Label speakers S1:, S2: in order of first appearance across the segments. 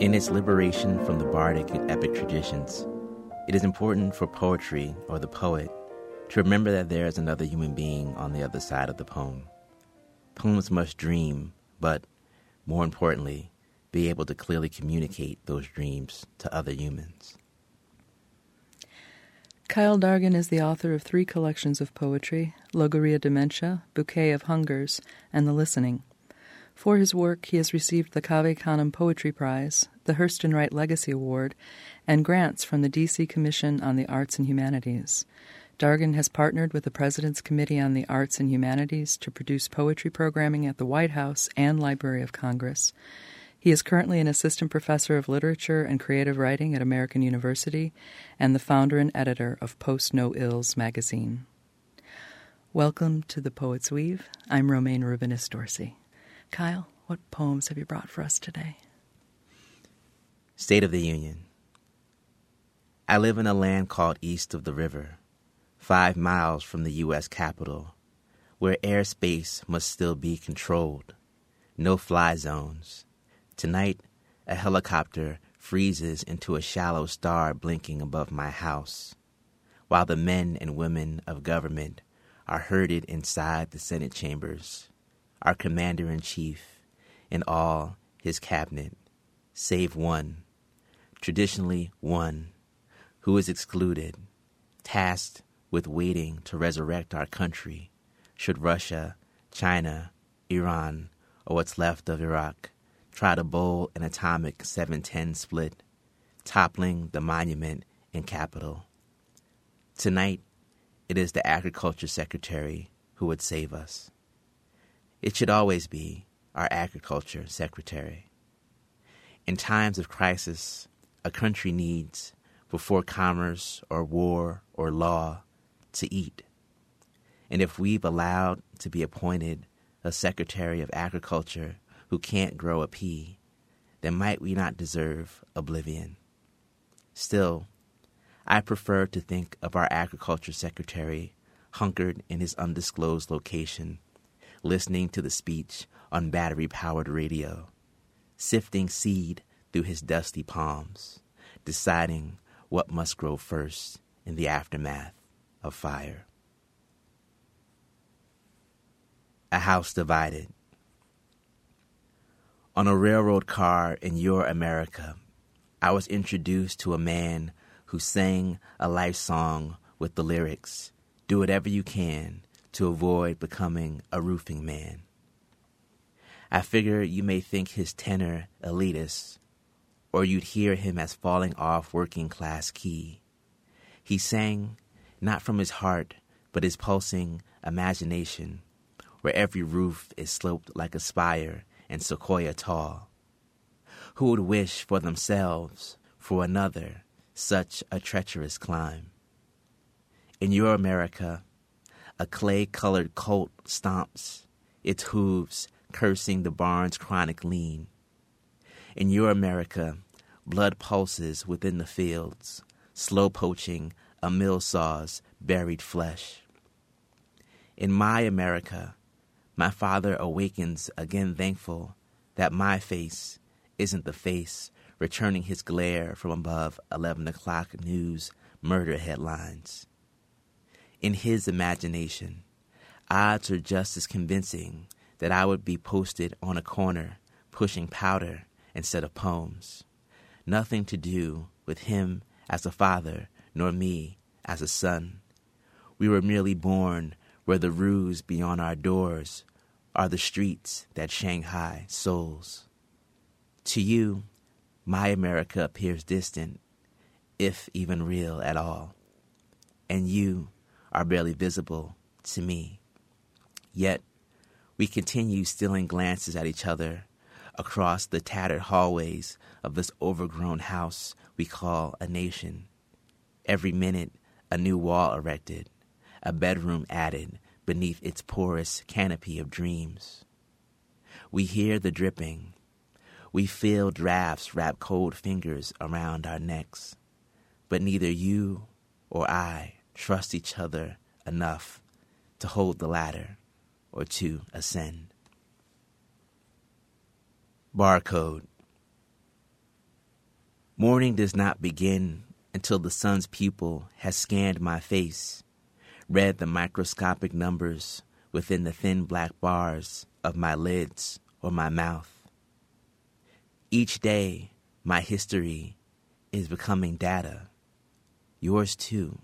S1: In its liberation from the bardic and epic traditions, it is important for poetry or the poet to remember that there is another human being on the other side of the poem. Poems must dream, but more importantly, be able to clearly communicate those dreams to other humans.
S2: Kyle Dargan is the author of three collections of poetry Logorrhea Dementia, Bouquet of Hungers, and The Listening. For his work, he has received the Cave Canem Poetry Prize, the Hurston Wright Legacy Award, and grants from the D.C. Commission on the Arts and Humanities. Dargan has partnered with the President's Committee on the Arts and Humanities to produce poetry programming at the White House and Library of Congress. He is currently an assistant professor of literature and creative writing at American University and the founder and editor of Post No Ills magazine. Welcome to the Poet's Weave. I'm Romaine Rubinis Dorsey. Kyle, what poems have you brought for us today?
S1: State of the Union. I live in a land called East of the River, five miles from the U.S. Capitol, where airspace must still be controlled. No fly zones. Tonight, a helicopter freezes into a shallow star blinking above my house, while the men and women of government are herded inside the Senate chambers our commander in chief, and all his cabinet, save one, traditionally one, who is excluded, tasked with waiting to resurrect our country should Russia, China, Iran, or what's left of Iraq try to bowl an atomic 710 split, toppling the monument and capital. Tonight, it is the Agriculture Secretary who would save us. It should always be our agriculture secretary. In times of crisis, a country needs, before commerce or war or law, to eat. And if we've allowed to be appointed a secretary of agriculture who can't grow a pea, then might we not deserve oblivion? Still, I prefer to think of our agriculture secretary hunkered in his undisclosed location listening to the speech on battery powered radio, sifting seed through his dusty palms, deciding what must grow first in the aftermath of fire. A house divided. On a railroad car in your America, I was introduced to a man who sang a life song with the lyrics Do whatever you can to avoid becoming a roofing man. I figure you may think his tenor elitist, or you'd hear him as falling off working class key. He sang not from his heart, but his pulsing imagination, where every roof is sloped like a spire and sequoia tall. Who would wish for themselves, for another, such a treacherous climb? In your America, a clay colored colt stomps its hooves, cursing the barn's chronic lean. In your America, blood pulses within the fields, slow poaching a mill saw's buried flesh. In my America, my father awakens again thankful that my face isn't the face returning his glare from above 11 o'clock news murder headlines in his imagination. Odds are just as convincing that I would be posted on a corner pushing powder instead of poems. Nothing to do with him as a father, nor me as a son. We were merely born where the roofs beyond our doors are the streets that Shanghai souls. To you, my America appears distant, if even real at all. And you, are barely visible to me. Yet, we continue stealing glances at each other across the tattered hallways of this overgrown house we call a nation. Every minute, a new wall erected, a bedroom added beneath its porous canopy of dreams. We hear the dripping. We feel drafts wrap cold fingers around our necks. But neither you or I trust each other enough to hold the ladder or to ascend. Barcode. Morning does not begin until the sun's pupil has scanned my face, read the microscopic numbers within the thin black bars of my lids or my mouth. Each day, my history is becoming data. Yours too.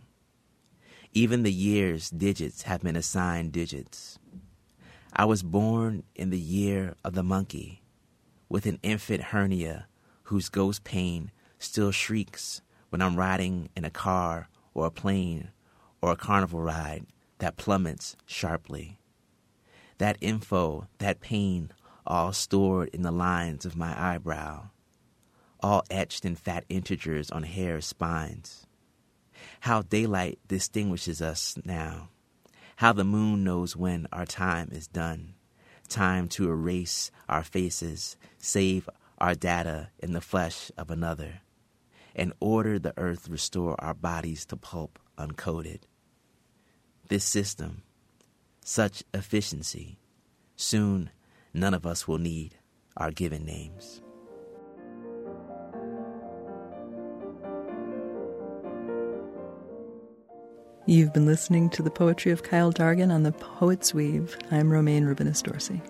S1: Even the year's digits have been assigned digits. I was born in the year of the monkey, with an infant hernia whose ghost pain still shrieks when I'm riding in a car or a plane or a carnival ride that plummets sharply. That info, that pain, all stored in the lines of my eyebrow, all etched in fat integers on hair spines. How daylight distinguishes us now. How the moon knows when our time is done. Time to erase our faces, save our data in the flesh of another, and order the earth restore our bodies to pulp uncoated. This system, such efficiency, soon none of us will need our given names.
S2: You've been listening to the poetry of Kyle Dargan on the Poet's Weave. I'm Romaine Rubinis Dorsey.